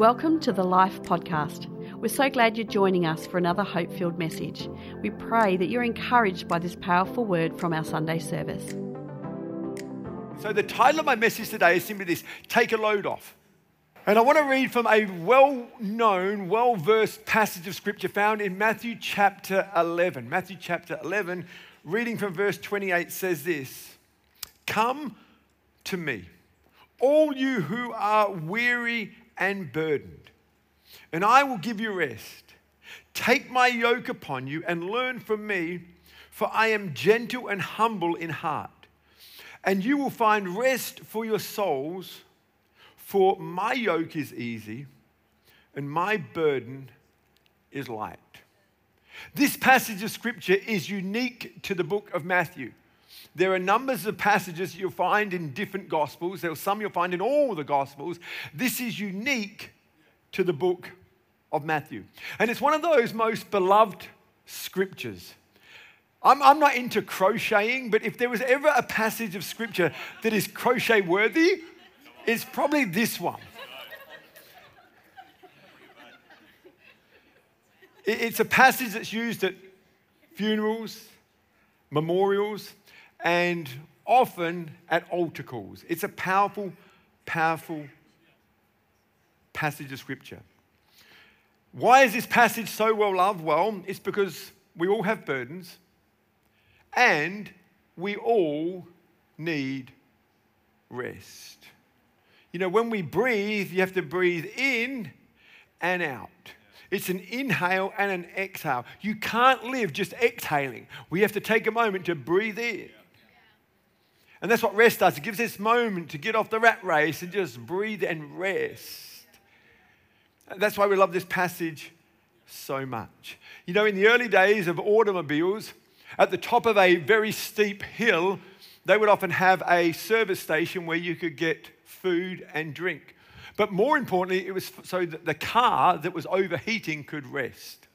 Welcome to the Life Podcast. We're so glad you're joining us for another hope filled message. We pray that you're encouraged by this powerful word from our Sunday service. So, the title of my message today is simply this Take a Load Off. And I want to read from a well known, well versed passage of scripture found in Matthew chapter 11. Matthew chapter 11, reading from verse 28, says this Come to me, all you who are weary and burdened, and I will give you rest. Take my yoke upon you and learn from me, for I am gentle and humble in heart, and you will find rest for your souls. For my yoke is easy and my burden is light. This passage of scripture is unique to the book of Matthew. There are numbers of passages you'll find in different gospels. There are some you'll find in all the gospels. This is unique to the book of Matthew. And it's one of those most beloved scriptures. I'm, I'm not into crocheting, but if there was ever a passage of scripture that is crochet worthy, it's probably this one. It's a passage that's used at funerals, memorials, and often at altar calls. It's a powerful, powerful passage of scripture. Why is this passage so well loved? Well, it's because we all have burdens and we all need rest. You know, when we breathe, you have to breathe in and out. It's an inhale and an exhale. You can't live just exhaling. We have to take a moment to breathe in. And that's what rest does. It gives us this moment to get off the rat race and just breathe and rest. That's why we love this passage so much. You know, in the early days of automobiles, at the top of a very steep hill, they would often have a service station where you could get food and drink. But more importantly, it was so that the car that was overheating could rest.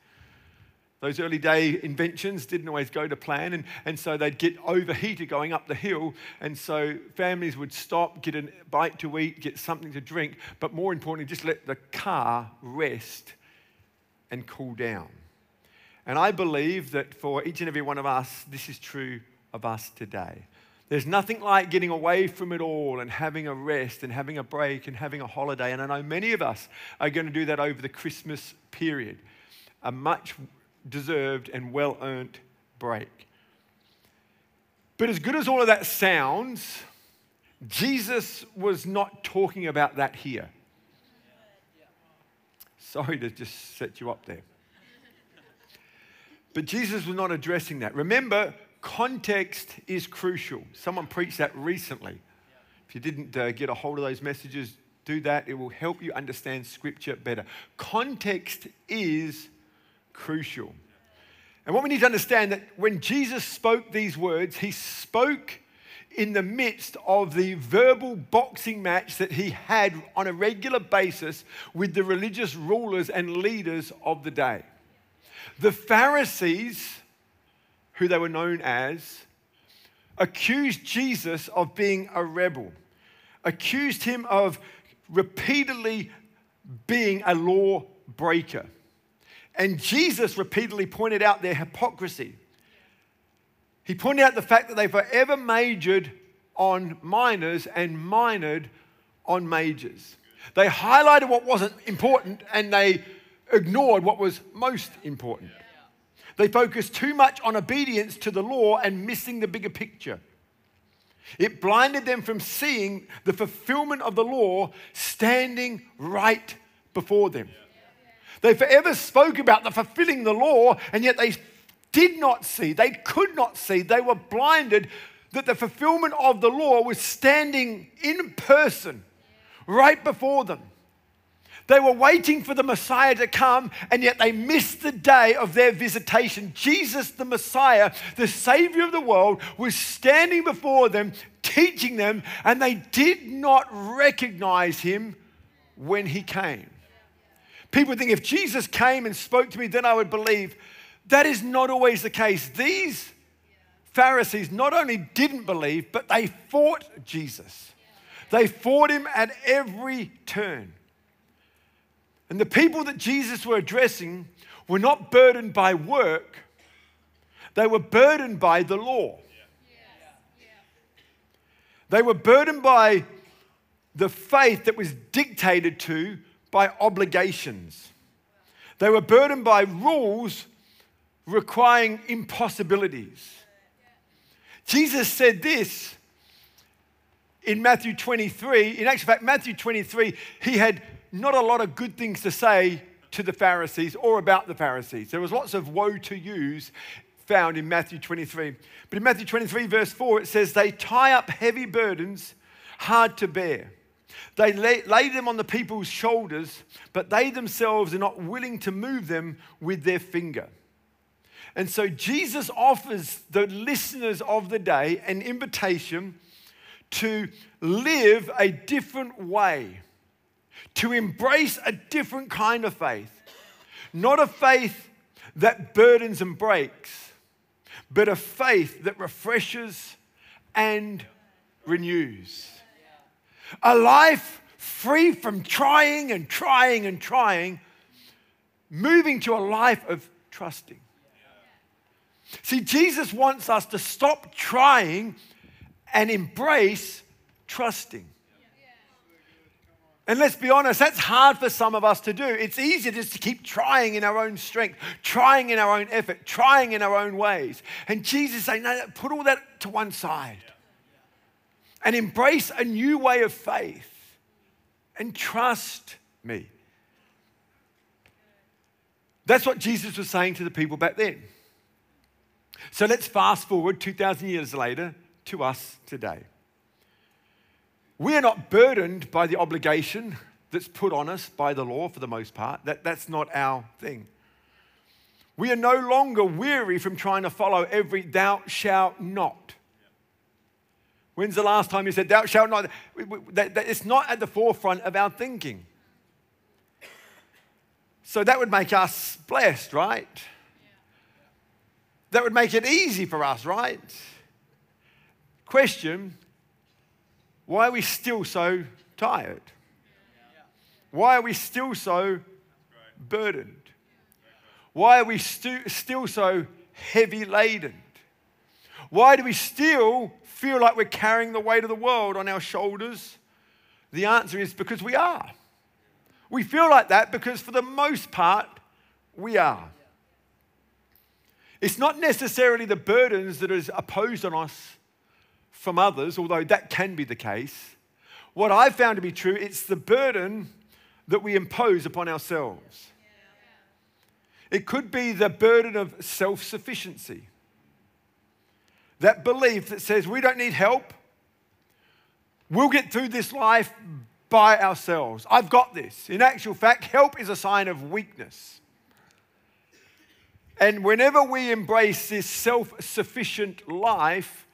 Those early day inventions didn't always go to plan, and, and so they'd get overheated going up the hill. And so families would stop, get a bite to eat, get something to drink, but more importantly, just let the car rest and cool down. And I believe that for each and every one of us, this is true of us today. There's nothing like getting away from it all and having a rest and having a break and having a holiday. And I know many of us are going to do that over the Christmas period. A much deserved and well earned break. But as good as all of that sounds, Jesus was not talking about that here. Sorry to just set you up there. But Jesus was not addressing that. Remember, Context is crucial. Someone preached that recently. If you didn't uh, get a hold of those messages, do that. It will help you understand Scripture better. Context is crucial. And what we need to understand that when Jesus spoke these words, he spoke in the midst of the verbal boxing match that he had on a regular basis with the religious rulers and leaders of the day. The Pharisees who they were known as, accused Jesus of being a rebel, accused him of repeatedly being a law breaker. And Jesus repeatedly pointed out their hypocrisy. He pointed out the fact that they forever majored on minors and minored on majors. They highlighted what wasn't important and they ignored what was most important. They focused too much on obedience to the law and missing the bigger picture. It blinded them from seeing the fulfillment of the law standing right before them. They forever spoke about the fulfilling the law, and yet they did not see, they could not see, they were blinded that the fulfillment of the law was standing in person right before them. They were waiting for the Messiah to come, and yet they missed the day of their visitation. Jesus, the Messiah, the Savior of the world, was standing before them, teaching them, and they did not recognize him when he came. People think if Jesus came and spoke to me, then I would believe. That is not always the case. These Pharisees not only didn't believe, but they fought Jesus. They fought him at every turn. And the people that Jesus were addressing were not burdened by work, they were burdened by the law. They were burdened by the faith that was dictated to by obligations. They were burdened by rules requiring impossibilities. Jesus said this in Matthew 23. In actual fact, Matthew 23, he had not a lot of good things to say to the Pharisees or about the Pharisees. There was lots of woe to yous found in Matthew 23. But in Matthew 23, verse 4, it says, They tie up heavy burdens hard to bear. They lay, lay, them on the people's shoulders, but they themselves are not willing to move them with their finger. And so Jesus offers the listeners of the day an invitation to live a different way, to embrace a different kind of faith. Not a faith that burdens and breaks, but a faith that refreshes and renews. A life free from trying and trying and trying, moving to a life of trusting. See, Jesus wants us to stop trying and embrace trusting. And let's be honest, that's hard for some of us to do. It's easier just to keep trying in our own strength, trying in our own effort, trying in our own ways. And Jesus saying, no, put all that to one side and embrace a new way of faith and trust me. That's what Jesus was saying to the people back then. So let's fast forward 2,000 years later to us today. We are not burdened by the obligation that's put on us by the law for the most part. That, that's not our thing. We are no longer weary from trying to follow every thou shalt not. When's the last time you said, Thou shalt not? It's not at the forefront of our thinking. So that would make us blessed, right? That would make it easy for us, right? Question why are we still so tired? Why are we still so burdened? Why are we stu- still so heavy laden? Why do we still feel like we're carrying the weight of the world on our shoulders? The answer is because we are. We feel like that because, for the most part, we are. It's not necessarily the burdens that is opposed on us from others, although that can be the case. What I've found to be true, it's the burden that we impose upon ourselves. It could be the burden of self sufficiency. That belief that says we don't need help, we'll get through this life by ourselves. I've got this. In actual fact, help is a sign of weakness. And whenever we embrace this self sufficient life,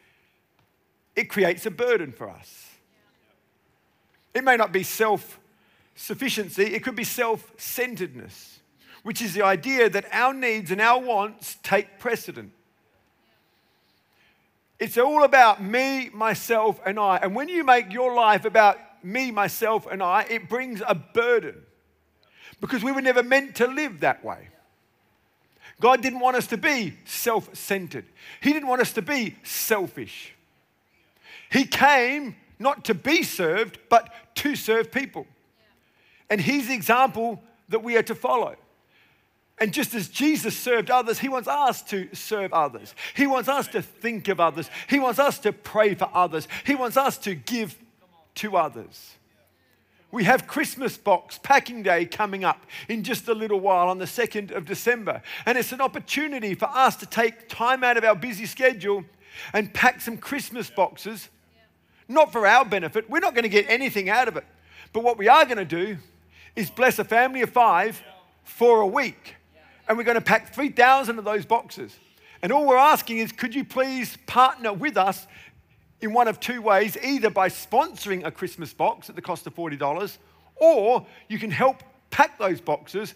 it creates a burden for us. It may not be self sufficiency, it could be self centeredness, which is the idea that our needs and our wants take precedent. It's all about me, myself, and I. And when you make your life about me, myself, and I, it brings a burden because we were never meant to live that way. God didn't want us to be self centered, He didn't want us to be selfish. He came not to be served, but to serve people. And He's the example that we are to follow. And just as Jesus served others, He wants us to serve others. He wants us to think of others. He wants us to pray for others. He wants us to give to others. We have Christmas box packing day coming up in just a little while on the 2nd of December. And it's an opportunity for us to take time out of our busy schedule and pack some Christmas boxes, not for our benefit. We're not going to get anything out of it. But what we are going to do is bless a family of five for a week. And we're going to pack 3,000 of those boxes. And all we're asking is, could you please partner with us in one of two ways either by sponsoring a Christmas box at the cost of $40, or you can help pack those boxes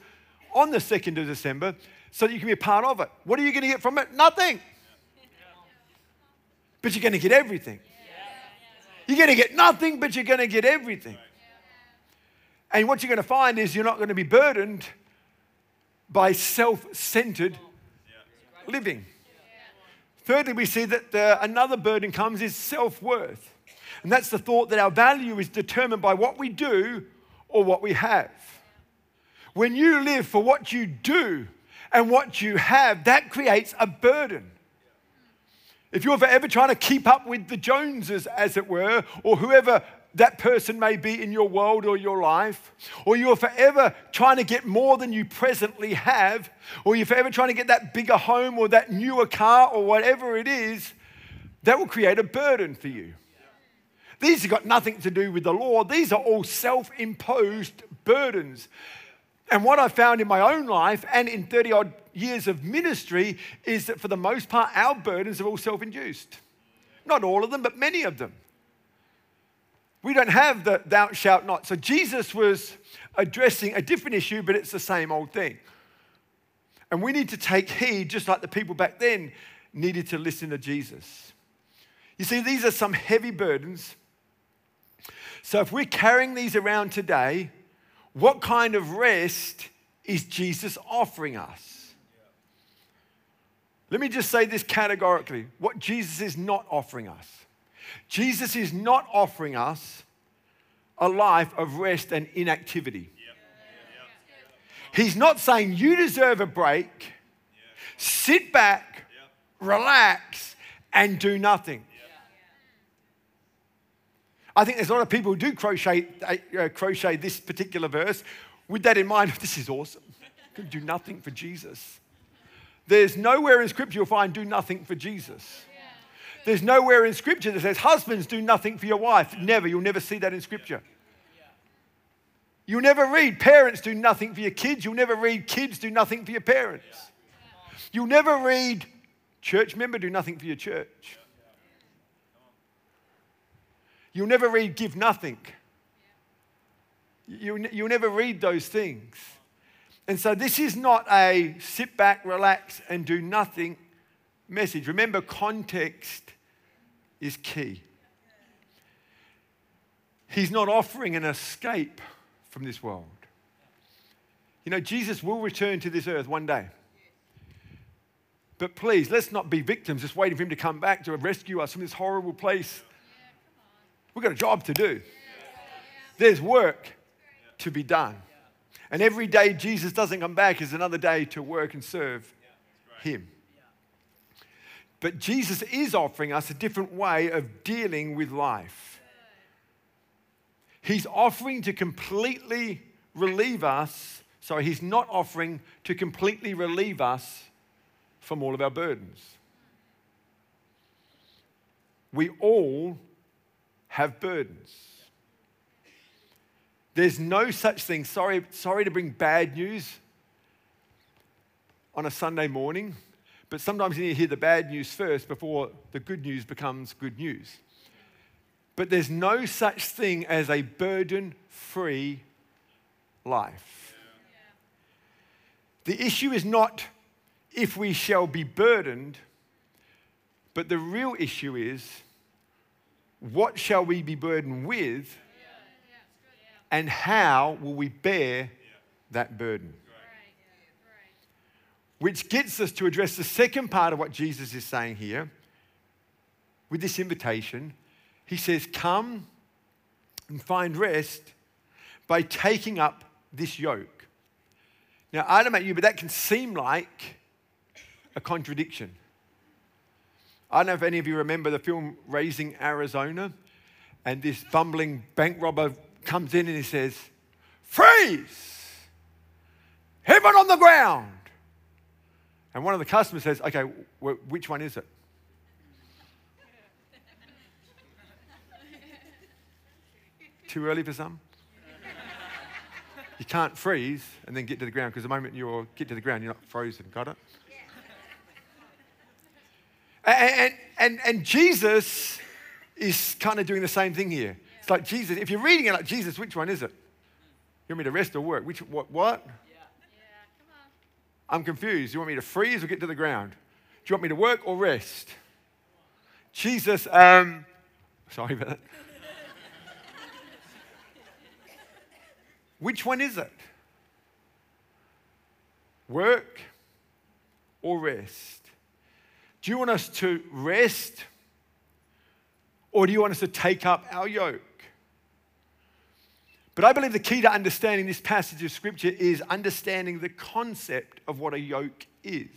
on the 2nd of December so that you can be a part of it. What are you going to get from it? Nothing. But you're going to get everything. You're going to get nothing, but you're going to get everything. And what you're going to find is you're not going to be burdened by self centered living. Thirdly, we see that the, another burden comes is self worth. And that's the thought that our value is determined by what we do or what we have. When you live for what you do and what you have, that creates a burden. If you're forever trying to keep up with the Joneses, as it were, or whoever that person may be in your world or your life, or you're forever trying to get more than you presently have, or you're forever trying to get that bigger home or that newer car or whatever it is, that will create a burden for you. These have got nothing to do with the law, these are all self imposed burdens. And what I found in my own life and in 30 odd years of ministry is that for the most part, our burdens are all self induced. Not all of them, but many of them. We don't have the thou shalt not. So Jesus was addressing a different issue, but it's the same old thing. And we need to take heed, just like the people back then needed to listen to Jesus. You see, these are some heavy burdens. So if we're carrying these around today, what kind of rest is Jesus offering us? Let me just say this categorically what Jesus is not offering us. Jesus is not offering us a life of rest and inactivity. He's not saying you deserve a break, sit back, relax, and do nothing. I think there's a lot of people who do crochet, uh, crochet this particular verse with that in mind. This is awesome. Can do nothing for Jesus. There's nowhere in Scripture you'll find do nothing for Jesus. There's nowhere in Scripture that says husbands do nothing for your wife. Never. You'll never see that in Scripture. You'll never read parents do nothing for your kids. You'll never read kids do nothing for your parents. You'll never read church member do nothing for your church. You'll never read give nothing. You, you'll never read those things. And so this is not a sit back, relax, and do nothing message. Remember, context is key. He's not offering an escape from this world. You know, Jesus will return to this earth one day. But please, let's not be victims just waiting for him to come back to rescue us from this horrible place We've got a job to do. There's work to be done. And every day Jesus doesn't come back is another day to work and serve Him. But Jesus is offering us a different way of dealing with life. He's offering to completely relieve us. Sorry, He's not offering to completely relieve us from all of our burdens. We all have burdens. There's no such thing. Sorry, sorry to bring bad news on a Sunday morning, but sometimes you need to hear the bad news first before the good news becomes good news. But there's no such thing as a burden free life. The issue is not if we shall be burdened, but the real issue is what shall we be burdened with? And how will we bear that burden? Which gets us to address the second part of what Jesus is saying here with this invitation. He says, Come and find rest by taking up this yoke. Now, I don't know about you, but that can seem like a contradiction. I don't know if any of you remember the film Raising Arizona, and this bumbling bank robber comes in and he says, Freeze! Heaven on the ground! And one of the customers says, Okay, which one is it? Too early for some? You can't freeze and then get to the ground because the moment you get to the ground, you're not frozen. Got it? And, and, and Jesus is kind of doing the same thing here. It's like Jesus, if you're reading it like Jesus, which one is it? You want me to rest or work? Which, what? what? Yeah. Yeah, come on. I'm confused. You want me to freeze or get to the ground? Do you want me to work or rest? Jesus, um, sorry about that. Which one is it? Work or rest? Do you want us to rest or do you want us to take up our yoke? But I believe the key to understanding this passage of scripture is understanding the concept of what a yoke is.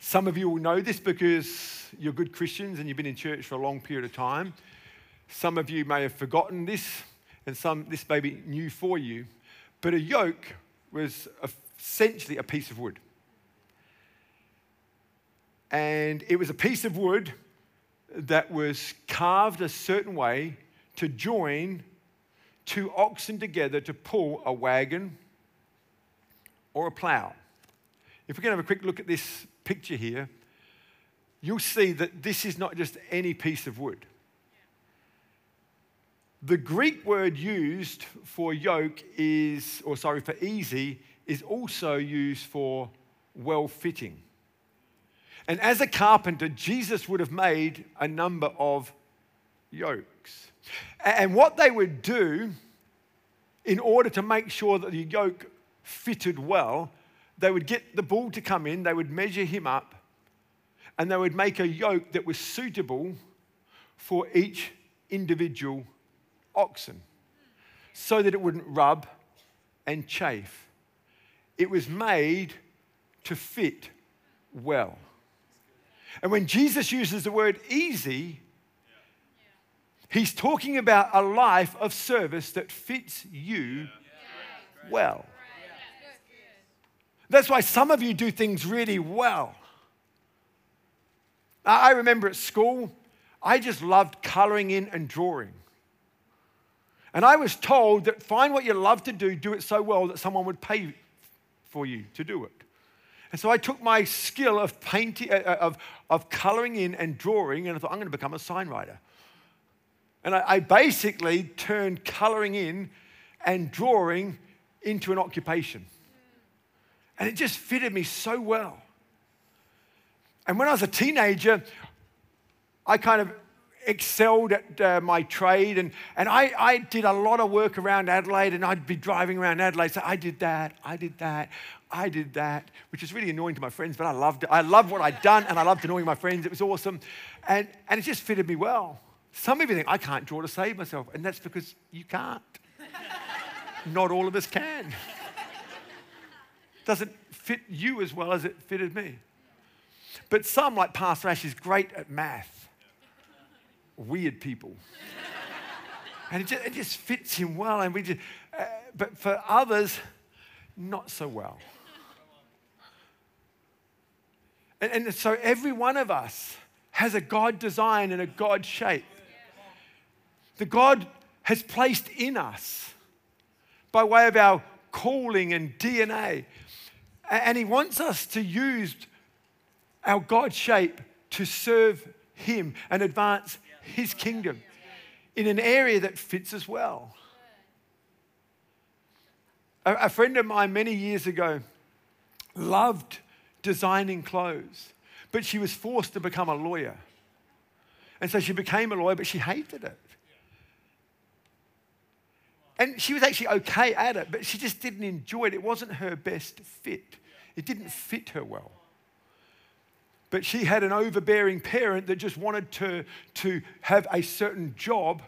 Some of you will know this because you're good Christians and you've been in church for a long period of time. Some of you may have forgotten this, and some this may be new for you. But a yoke was essentially a piece of wood. And it was a piece of wood that was carved a certain way to join two oxen together to pull a wagon or a plow. If we can have a quick look at this picture here, you'll see that this is not just any piece of wood. The Greek word used for yoke is, or sorry, for easy, is also used for well fitting. And as a carpenter, Jesus would have made a number of yokes. And what they would do in order to make sure that the yoke fitted well, they would get the bull to come in, they would measure him up, and they would make a yoke that was suitable for each individual oxen so that it wouldn't rub and chafe. It was made to fit well. And when Jesus uses the word easy, He's talking about a life of service that fits you well. That's why some of you do things really well. I remember at school, I just loved coloring in and drawing. And I was told that find what you love to do, do it so well that someone would pay for you to do it. And so I took my skill of painting, uh, uh of, of coloring in and drawing, and I thought, I'm going to become a sign writer. And I, I basically turned coloring in and drawing into an occupation. And it just fitted me so well. And when I was a teenager, I kind of excelled at uh, my trade and, and I, I did a lot of work around Adelaide and I'd be driving around Adelaide. So I did that, I did that, I did that, which is really annoying to my friends, but I loved it. I loved what I'd done and I loved annoying my friends. It was awesome. And, and it just fitted me well. Some of you think, I can't draw to save myself. And that's because you can't. Not all of us can. Doesn't fit you as well as it fitted me. But some, like Pastor Ash, is great at math. Weird people. and it just, it just, fits him well. And we just, uh, but for others, not so well. And, and so every one of us has a God design and a God shape that God has placed in us by way of our calling and DNA. And He wants us to use our God shape to serve Him and advance His kingdom in an area that fits us well. A, friend of mine many years ago loved designing clothes, but she was forced to become a lawyer. And so she became a lawyer, but she hated it. And she was actually okay at it, but she just didn't enjoy it. It wasn't her best fit, it didn't fit her well. But she had an overbearing parent that just wanted to, to have a certain job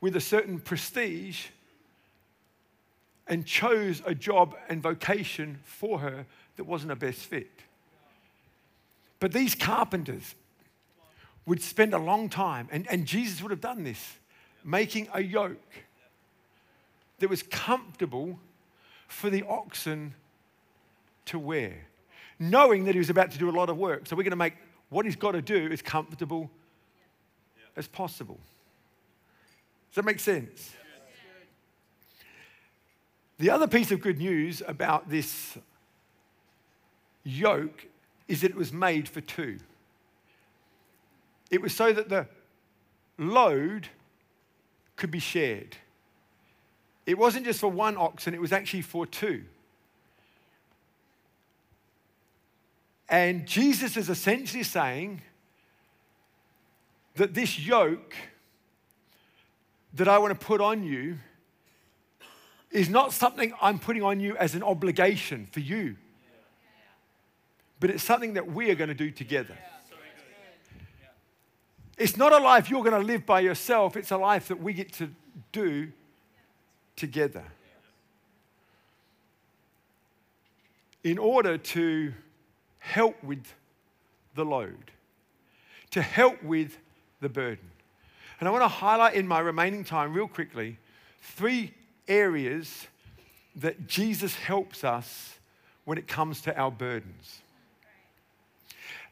with a certain prestige and chose a job and vocation for her that wasn't a best fit. But these carpenters would spend a long time, and, and Jesus would have done this, making a yoke that was comfortable for the oxen to wear, knowing that he was about to do a lot of work. So we're going to make what he's got to do as comfortable as possible. Does that make sense? The other piece of good news about this yoke is that it was made for two. It was so that the load could be shared. It wasn't just for one oxen, it was actually for two. And Jesus is essentially saying that this yoke that I want to put on you is not something I'm putting on you as an obligation for you, but it's something that we are going to do together. It's not a life you're going to live by yourself, it's a life that we get to do together. In order to help with the load, to help with the burden. And I want to highlight in my remaining time, real quickly, three areas that Jesus helps us when it comes to our burdens.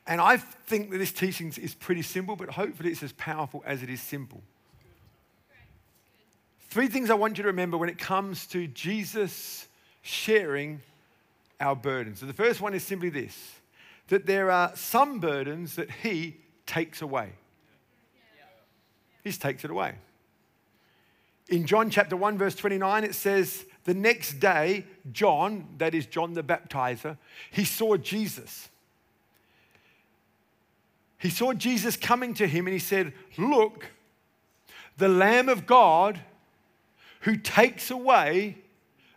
And I think that this teaching is pretty simple, but hopefully it's as powerful as it is simple. Three things I want you to remember when it comes to Jesus sharing our burdens. So the first one is simply this that there are some burdens that he takes away. He takes it away. In John chapter 1, verse 29, it says, The next day, John, that is John the baptizer, he saw Jesus. He saw Jesus coming to him and he said, Look, the Lamb of God who takes away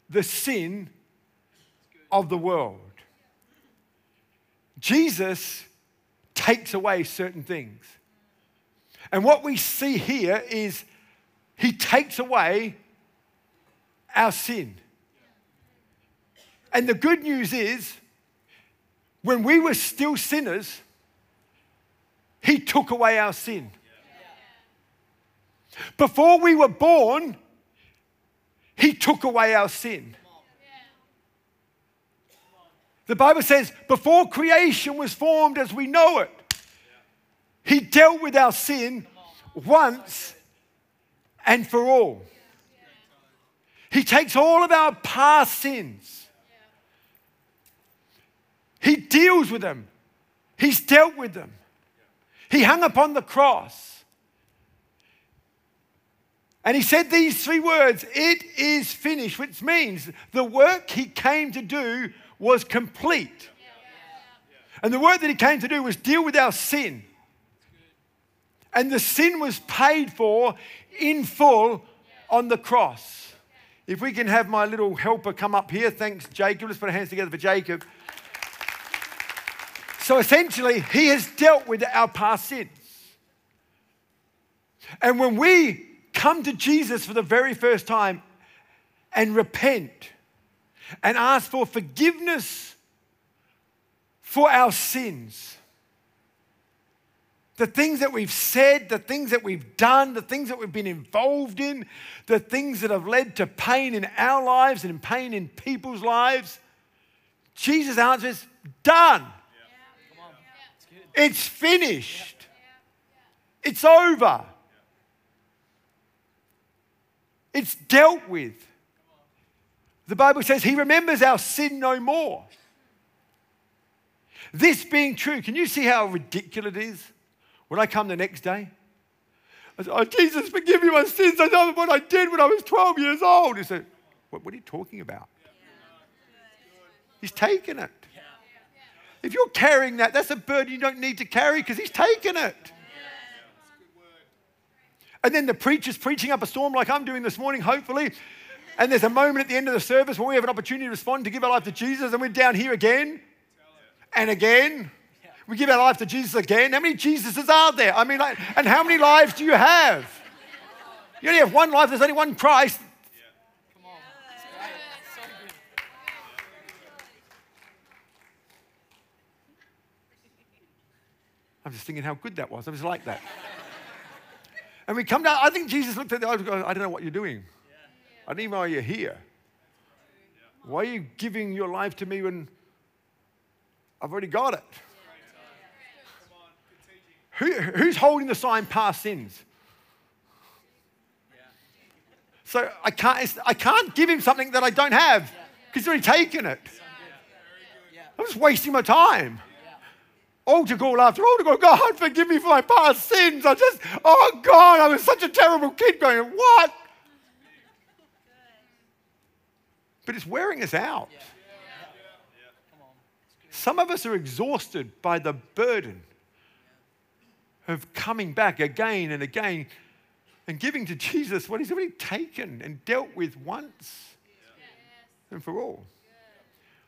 the sin of the world. Jesus takes away certain things. And what we see here is he takes away our sin. And the good news is, when we were still sinners, He took away our sin. Before we were born, He took away our sin. The Bible says, before creation was formed as we know it, He dealt with our sin once and for all. He takes all of our past sins. He deals with them. He's dealt with them. He hung upon the cross. And he said these three words It is finished, which means the work he came to do was complete. And the work that he came to do was deal with our sin. And the sin was paid for in full on the cross. If we can have my little helper come up here, thanks, Jacob. Let's put our hands together for Jacob. So essentially, he has dealt with our past sins. And when we come to Jesus for the very first time and repent and ask for forgiveness for our sins, the things that we've said, the things that we've done, the things that we've been involved in, the things that have led to pain in our lives and pain in people's lives. Jesus' answer is done. It's finished. It's over. It's dealt with. The Bible says he remembers our sin no more. This being true, can you see how ridiculous it is? When I come the next day, I said, Oh, Jesus, forgive me my sins. I know what I did when I was 12 years old. He said, What, what are you talking about? He's taken it. If you're carrying that, that's a burden you don't need to carry because he's taken it. And then the preacher's preaching up a storm like I'm doing this morning, hopefully. And there's a moment at the end of the service where we have an opportunity to respond to give our life to Jesus, and we're down here again and again we give our life to Jesus again. How many Jesuses are there? I mean, like, and how many lives do you have? You only have one life, there's only one Christ. I'm just thinking how good that was. I was like that. And we come down, I think Jesus looked at the eyes and I don't know what you're doing. I don't even know why you're here. Why are you giving your life to me when I've already got it? Who, who's holding the sign past sins? So I can't, I can't give him something that I don't have because he's already taken it. I'm just wasting my time. All to go after all to go, God, forgive me for my past sins. I just, oh God, I was such a terrible kid going, what? But it's wearing us out. Some of us are exhausted by the burden of coming back again and again And giving to Jesus what he's already taken and dealt with once and for all.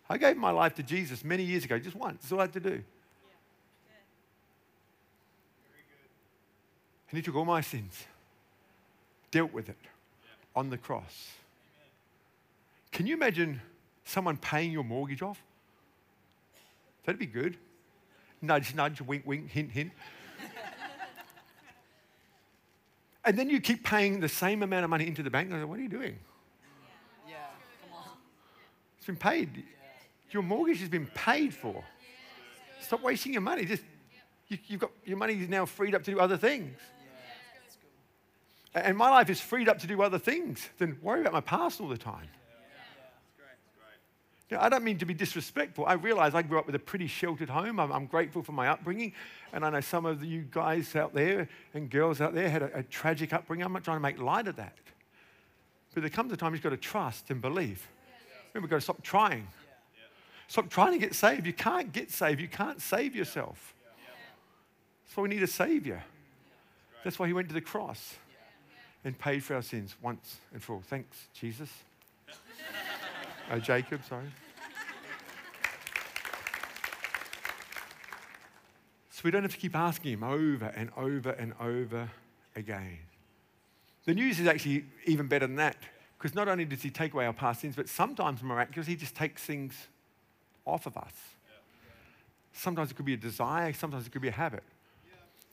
I gave my life to Jesus many years ago, just once. That's all I had to do. He took all my sins, dealt with it on the cross. Can you imagine someone paying your mortgage off? That'd be good. Nudge, nudge, wink, wink, hint, hint. and then you keep paying the same amount of money into the bank. I go, what are you doing? Yeah, come. It's been paid. Your mortgage has been paid for. Stop wasting your money. Just you, have got your money is now freed up to do other things. And my life is freed up to do other things than worry about my past all the time. Now, I don't mean to be disrespectful. I realize I grew up with a pretty sheltered home. I'm, I'm, grateful for my upbringing. And I know some of you guys out there and girls out there had a, a tragic upbringing. I'm not trying to make light of that. But there comes a time you've got to trust and believe. Remember, we've got to stop trying. Stop trying to get saved. You can't get saved. You can't save yourself. That's why we need a Savior. That's why He went to the cross and paid for our sins once and for all. Thanks, Jesus. uh, Jacob, sorry. So we don't have to keep asking Him over and over and over again. The news is actually even better than that because not only does He take away our past sins, but sometimes miraculously, He just takes things off of us. Sometimes it could be a desire, sometimes it could be a habit.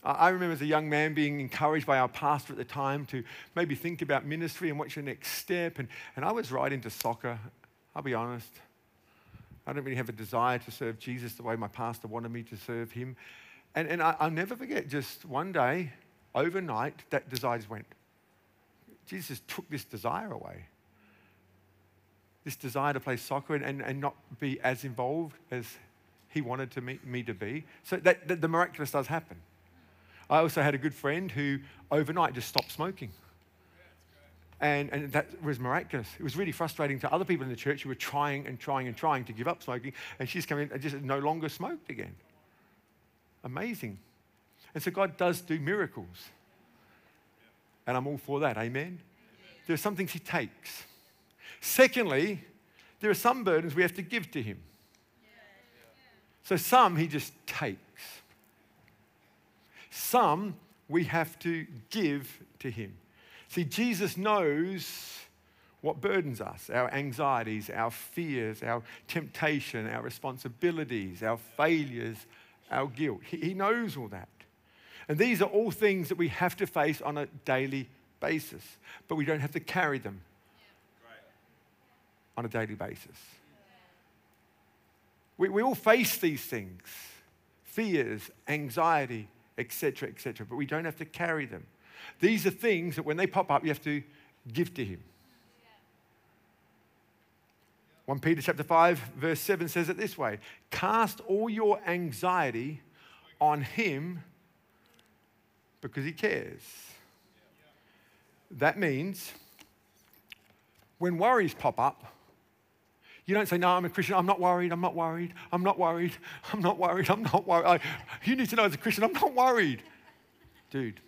I remember as a young man being encouraged by our pastor at the time to maybe think about ministry and what's your next step. And, and I was right into soccer, I'll be honest. I don't really have a desire to serve Jesus the way my pastor wanted me to serve him. And, and I, will never forget, just one day, overnight, that desire just went. Jesus took this desire away. This desire to play soccer and, and, and not be as involved as he wanted to me, me to be. So that, that the miraculous does happen. I also had a good friend who overnight just stopped smoking. And, and that was miraculous. It was really frustrating to other people in the church who were trying and trying and trying to give up smoking, and she's coming and just no longer smoked again. Amazing. And so God does do miracles. And I'm all for that. Amen. There are some things He takes. Secondly, there are some burdens we have to give to Him. So some He just takes. Some we have to give to Him. See, Jesus knows what burdens us our anxieties, our fears, our temptation, our responsibilities, our failures, our guilt. He, knows all that. And these are all things that we have to face on a daily basis, but we don't have to carry them on a daily basis. We, we all face these things fears, anxiety, etc., etc. But we don't have to carry them. These are things that when they pop up, you have to give to Him. 1 Peter chapter 5, verse 7 says it this way Cast all your anxiety on Him because He cares. That means when worries pop up, you don't say, No, I'm a Christian. I'm not worried. I'm not worried. I'm not worried. I'm not worried. I'm not worried. I, you need to know as a Christian, I'm not worried. Dude,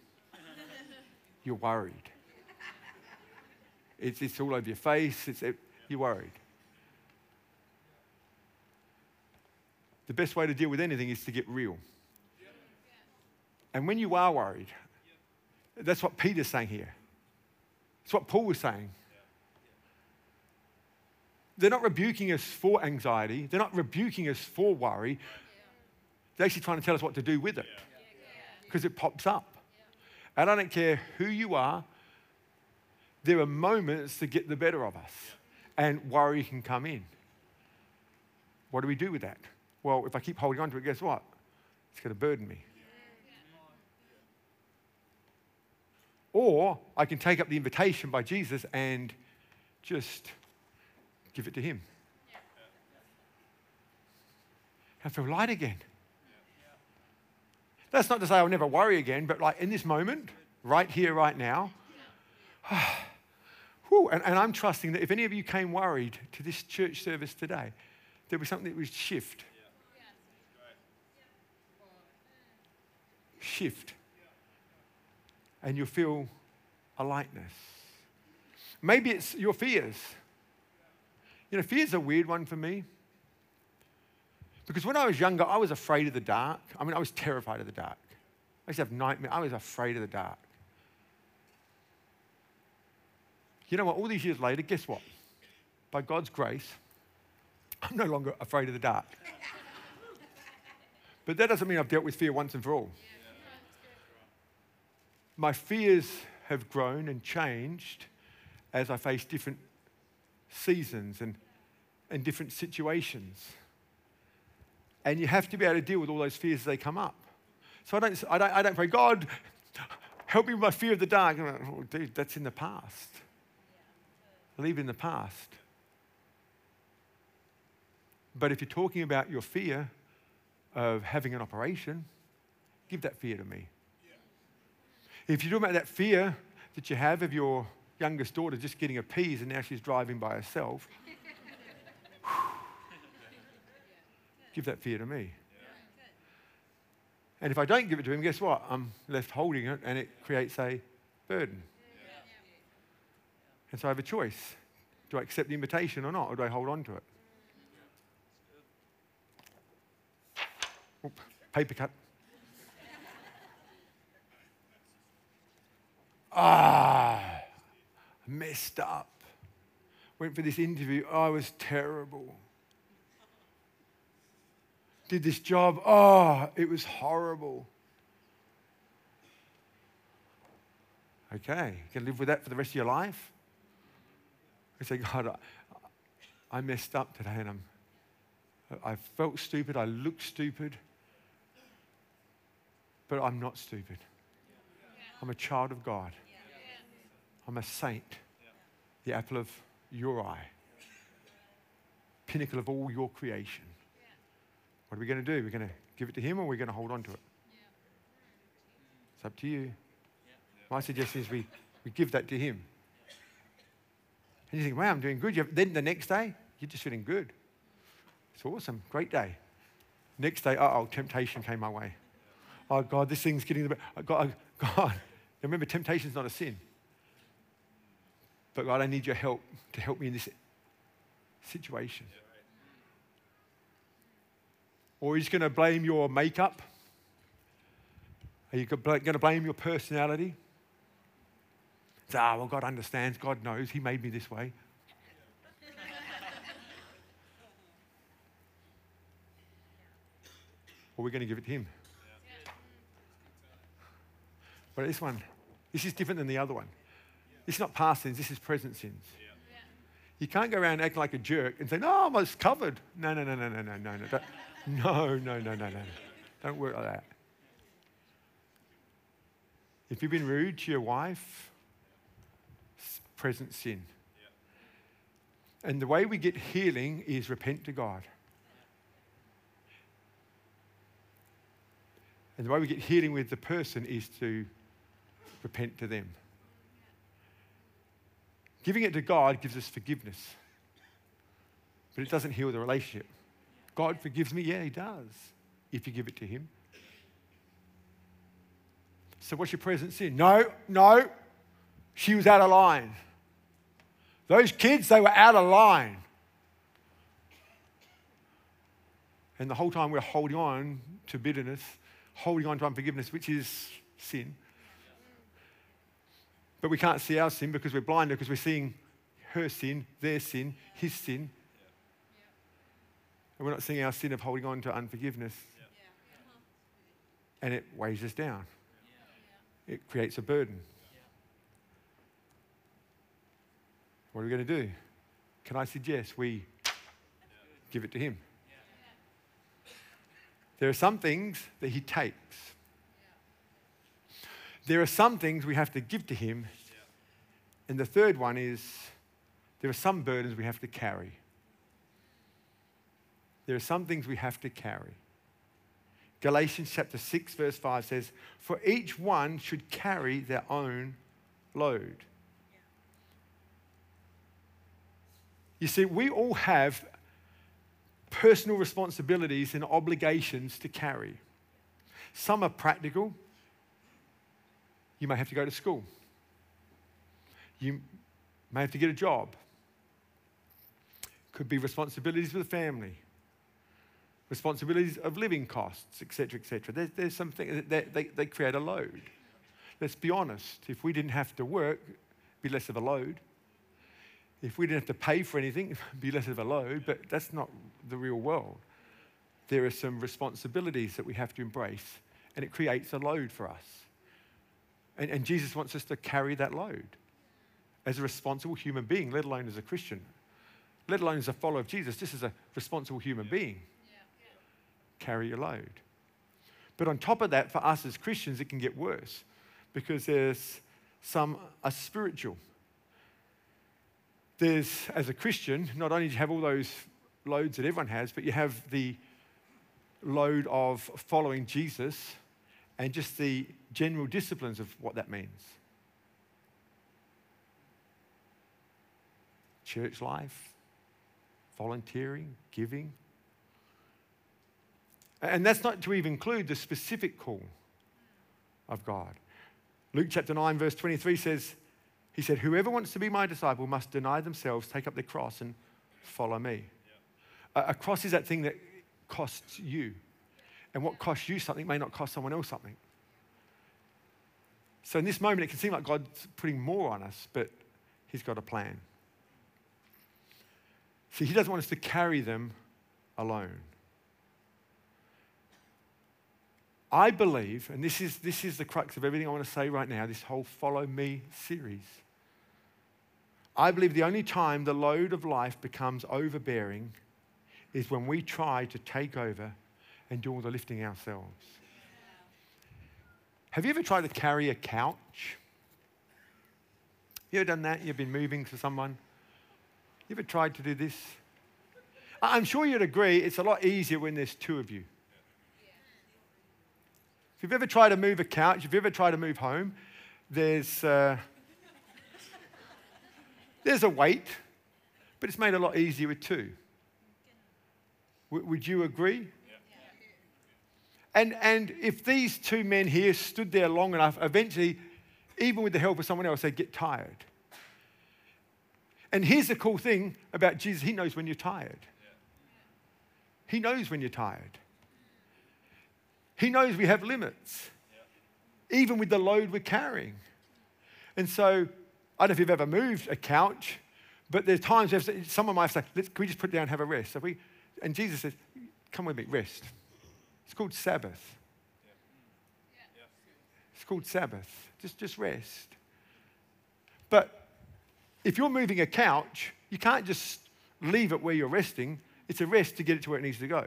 you're worried. It's, it's all over your face. It's, it, you're worried. The best way to deal with anything is to get real. And when you are worried, that's what Peter's saying here. It's what Paul was saying. They're not rebuking us for anxiety. They're not rebuking us for worry. They're actually trying to tell us what to do with it because it pops up. And I don't care who you are, there are moments to get the better of us, and worry can come in. What do we do with that? Well, if I keep holding on to it, guess what? It's going to burden me. Or I can take up the invitation by Jesus and just give it to Him. I feel light again. That's not to say I'll never worry again, but like in this moment, right here, right now, and, and I'm trusting that if any of you came worried to this church service today, there'll be something that would shift. Shift. And you'll feel a lightness. Maybe it's your fears. You know, fear's a weird one for me. Because when I was younger, I was afraid of the dark. I mean, I was terrified of the dark. I used to have nightmares. I was afraid of the dark. You know what? All these years later, guess what? By God's grace, I'm no longer afraid of the dark. But that doesn't mean I've dealt with fear once and for all. My fears have grown and changed as I face different seasons and, and different situations. And you have to be able to deal with all those fears as they come up. So I don't, I don't, I don't pray, God, help me with my fear of the dark. Like, oh, dude, that's in the past. Leave in the past. But if you're talking about your fear of having an operation, give that fear to me. If you're talking about that fear that you have of your youngest daughter just getting a P's and now she's driving by herself, give that fear to me. And if I don't give it to him, guess what? I'm left holding it and it creates a burden. And so I have a choice. Do I accept the invitation or not, or do I hold on to it? Oop, paper cut. Ah, messed up. Went for this interview. I was terrible. Did this job. Oh, it was horrible. Okay, you can live with that for the rest of your life. I say, God, I, I messed up today and I'm, I felt stupid, I looked stupid, but I'm not stupid. I'm a child of God. I'm a saint, the apple of your eye, pinnacle of all your creation. What are we going to do? We're going to give it to Him or we're going to hold on to it? It's up to you. My suggestion is we, we give that to Him. And you think, wow, I'm doing good. Then the next day, you're just feeling good. It's awesome. Great day. Next day, oh, temptation came my way. Oh, God, this thing's getting the best. Oh, God, oh, God. Remember, temptation's not a sin. But God, I need your help to help me in this situation. Or just going to blame your makeup? Are you going to blame your personality? Ah, well, God understands. God knows. He made me this way. or we're going to give it to Him. But this one, this is different than the other one. This is not past sins, this is present sins. You can't go around acting like a jerk and say, no, I'm almost covered. No, no, no, no, no, no, no, no. No, no, no, no, no. Don't work like that. If you've been rude to your wife, present sin. And the way we get healing is repent to God. And the way we get healing with the person is to repent to them. Giving it to God gives us forgiveness, but it doesn't heal the relationship. God forgives me? Yeah, He does, if you give it to Him. So, what's your present sin? No, no, she was out of line. Those kids, they were out of line. And the whole time we're holding on to bitterness, holding on to unforgiveness, which is sin. But we can't see our sin because we're blinded because we're seeing her sin, their sin, his sin. And we're not seeing our sin of holding on to unforgiveness. Uh-huh. And it weighs us down. It creates a burden. What are we going to do? Can I suggest we give it to Him? There are some things that He takes. There are some things we have to give to Him. And the third one is there are some burdens we have to carry. There are some things we have to carry. Galatians chapter 6, verse 5 says, For each one should carry their own load. You see, we all have personal responsibilities and obligations to carry. Some are practical. You may have to go to school. You may have to get a job. Could be responsibilities with the family, responsibilities of living costs, etc., etc. There's, there's something that they, they create a load. Let's be honest. If we didn't have to work, be less of a load. If we didn't have to pay for anything, be less of a load. But that's not the real world. There are some responsibilities that we have to embrace, and it creates a load for us. And, and Jesus wants us to carry that load as a responsible human being, let alone as a Christian, let alone as a follower of Jesus, just as a responsible human being. Carry your load. But on top of that, for us as Christians, it can get worse because there's some are spiritual. There's, as a Christian, not only do you have all those loads that everyone has, but you have the load of following Jesus and just the general disciplines of what that means. Church life, volunteering, giving. And that's not to even include the specific call of God. Luke chapter 9, verse 23 says, He said, Whoever wants to be my disciple must deny themselves, take up their cross, and follow me. Yeah. A, a cross is that thing that costs you. And what costs you something may not cost someone else something. So in this moment, it can seem like God's putting more on us, but He's got a plan. See, He doesn't want us to carry them alone. I believe, and this is, this is the crux of everything I want to say right now, this whole Follow Me series. I believe the only time the load of life becomes overbearing is when we try to take over and do all the lifting ourselves. Have you ever tried to carry a couch? You ever done that? You've been moving to someone? You ever tried to do this? I'm sure you'd agree it's a lot easier when there's two of you. If you've ever tried to move a couch, if you've ever tried to move home, there's, uh, there's a weight, but it's made a lot easier with two. W- would you agree? And, and if these two men here stood there long enough, eventually, even with the help of someone else, they'd get tired. And here's the cool thing about Jesus He knows when you're tired. He knows when you're tired. He knows we have limits, even with the load we're carrying. And so, I don't know if you've ever moved a couch, but there's times where someone might say, Let's, Can we just put it down and have a rest? So we, and Jesus says, Come with me, rest. It's called Sabbath. It's called Sabbath. Just, just rest. But if you're moving a couch, you can't just leave it where you're resting. It's a rest to get it to where it needs to go.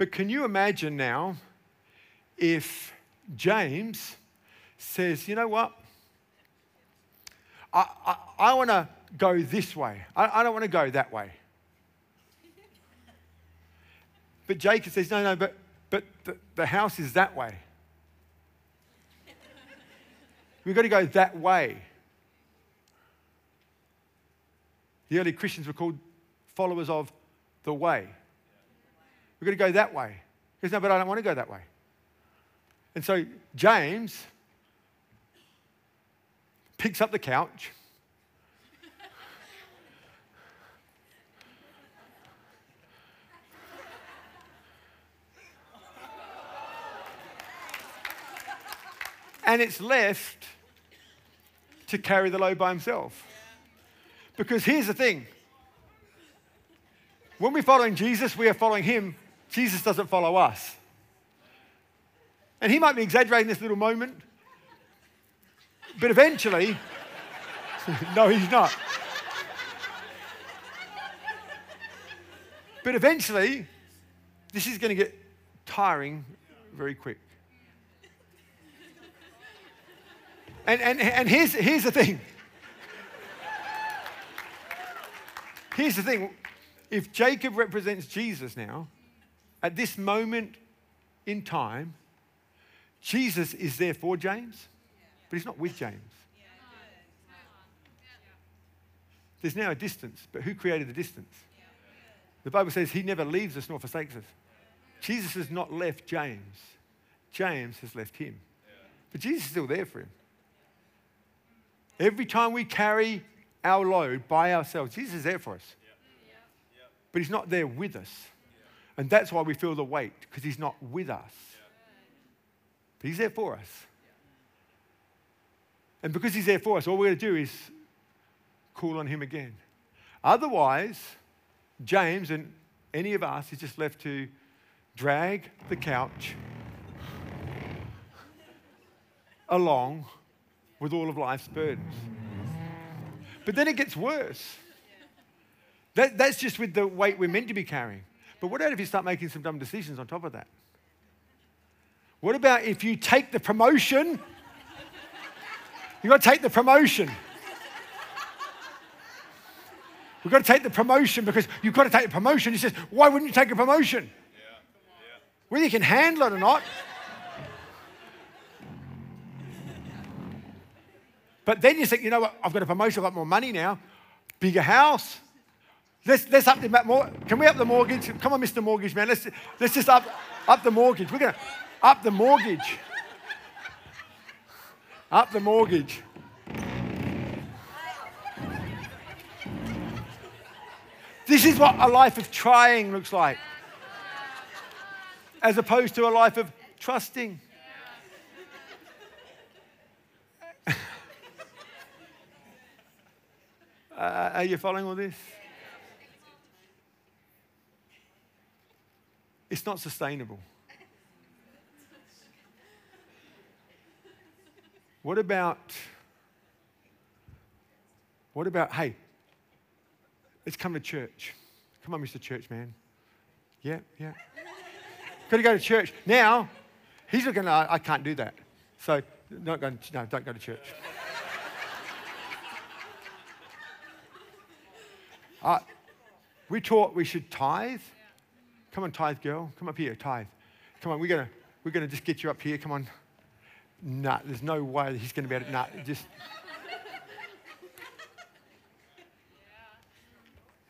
But can you imagine now if James says, you know what? I, I, I want to go this way. I, I don't want to go that way. But Jacob says, no, no, but, but the, the house is that way. We've got to go that way. The early Christians were called followers of the way. We've got to go that way. He goes, No, but I don't want to go that way. And so James picks up the couch. and it's left to carry the load by himself. Because here's the thing when we're following Jesus, we are following him Jesus doesn't follow us. And he might be exaggerating this little moment, but eventually, no, he's not. But eventually, this is going to get tiring very quick. And, and, and here's, here's the thing. Here's the thing. If Jacob represents Jesus now, at this moment in time, Jesus is there for James, but he's not with James. There's now a distance, but who created the distance? The Bible says he never leaves us nor forsakes us. Jesus has not left James, James has left him. But Jesus is still there for him. Every time we carry our load by ourselves, Jesus is there for us. But he's not there with us. And that's why we feel the weight, because he's not with us. But he's there for us. And because he's there for us, all we're going to do is call on him again. Otherwise, James and any of us is just left to drag the couch along with all of life's burdens. But then it gets worse. That, that's just with the weight we're meant to be carrying. But what about if you start making some dumb decisions on top of that? What about if you take the promotion? You've got to take the promotion. We've got to take the promotion because you've got to take the promotion. He says, why wouldn't you take a promotion? Yeah. Yeah. Whether you can handle it or not. but then you think, you know what, I've got a promotion, I've got more money now, bigger house. Let's, let's up the more. Can we up the mortgage? Come on, Mr. Mortgage Man. Let's, let's just up, up the mortgage. We're going to up the mortgage. Up the mortgage. This is what a life of trying looks like, as opposed to a life of trusting. uh, are you following all this? It's not sustainable. What about, what about, hey, Let's come to church. Come on, Mr. Churchman. Yeah, yeah. Got to go to church. Now, he's looking, I, I can't do that. So, not going, no, don't go to church. Uh, we taught we should tithe. Come on, tithe girl. Come up here, tithe. Come on, we're going to we're gonna just get you up here. Come on. Nah, there's no way he's going to be able to. Nah, just.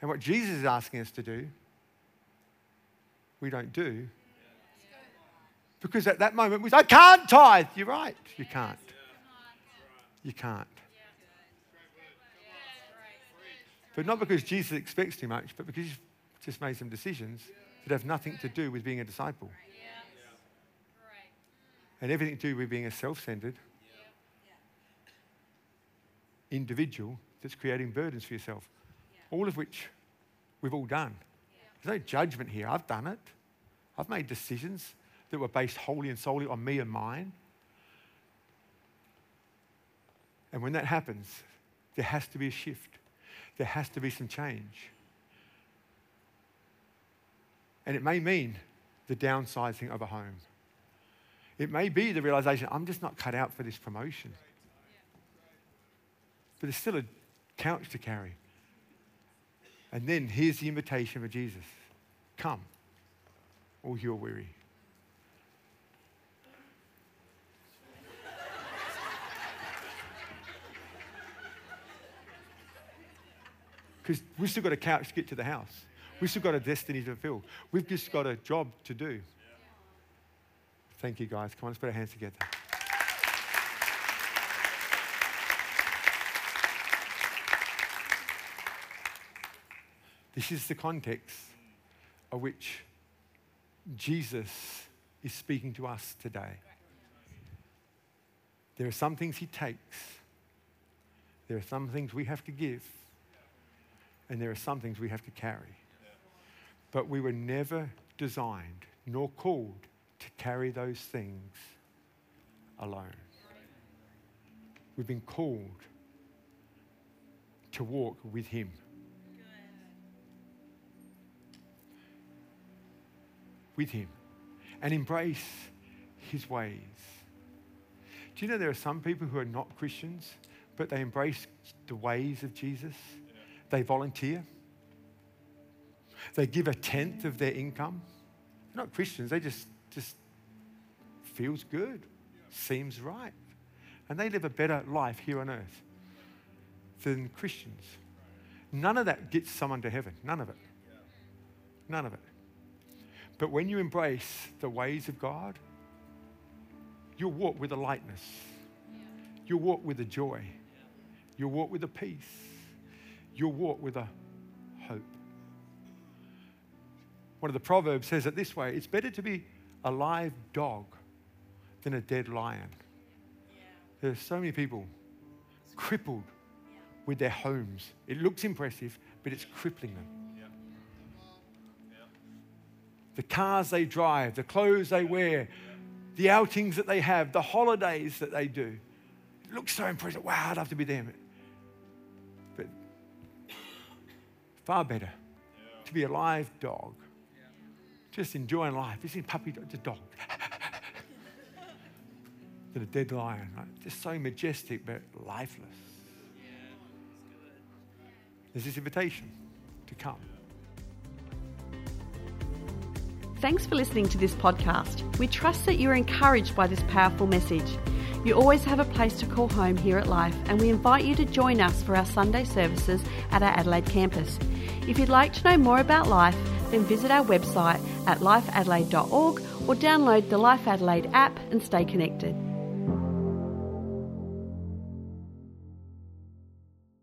And what Jesus is asking us to do, we don't do. Because at that moment we say, I can't tithe. You're right, you can't. You can't. But not because Jesus expects too much, but because you've just made some decisions that have nothing to do with being a disciple. And everything to do with being a self centered individual that's creating burdens for yourself all of which we've all done. There's no judgment here. I've done it. I've made decisions that were based wholly and solely on me and mine. And when that happens, there has to be a shift. There has to be some change. And it may mean the downsizing of a home. It may be the realization I'm just not cut out for this promotion. But there's still a couch to carry. And then here's the invitation of Jesus Come, all you are weary. Because we've still got a couch to get to the house. We've still got a destiny to fulfill. We've just got a job to do. Thank you, guys. Come on, let's put our hands together. This is the context of which Jesus is speaking to us today. There are some things he takes, there are some things we have to give, and there are some things we have to carry. But we were never designed nor called to carry those things alone. We've been called to walk with him. with him and embrace his ways. Do you know there are some people who are not Christians, but they embrace the ways of Jesus? They volunteer. They give a tenth of their income. They're not Christians, they just, just feels good, seems right. And they live a better life here on earth than Christians. None of that gets someone to heaven. None of it. None of it. But when you embrace the ways of God, you'll walk with a lightness. You'll walk with a joy. You'll walk with a peace. You'll walk with a One of the Proverbs says it this way it's better to be a live dog than a dead lion. There are so many people crippled with their homes. It looks impressive, but it's crippling them. The cars they drive, the clothes they wear, the outings that they have, the holidays that they do. It looks so impressive. Wow, I'd love to be them. But far better to be a live dog. Just enjoying life. This is puppy dog, just dog. than a dead lion. Right? Just so majestic but lifeless. There's this invitation to come. Thanks for listening to this podcast. We trust that you're encouraged by this powerful message. You always have a place to call home here at Life, and we invite you to join us for our Sunday services at our Adelaide campus. If you'd like to know more about Life, then visit our website at lifeadelaide.org or download the Life Adelaide app and stay connected.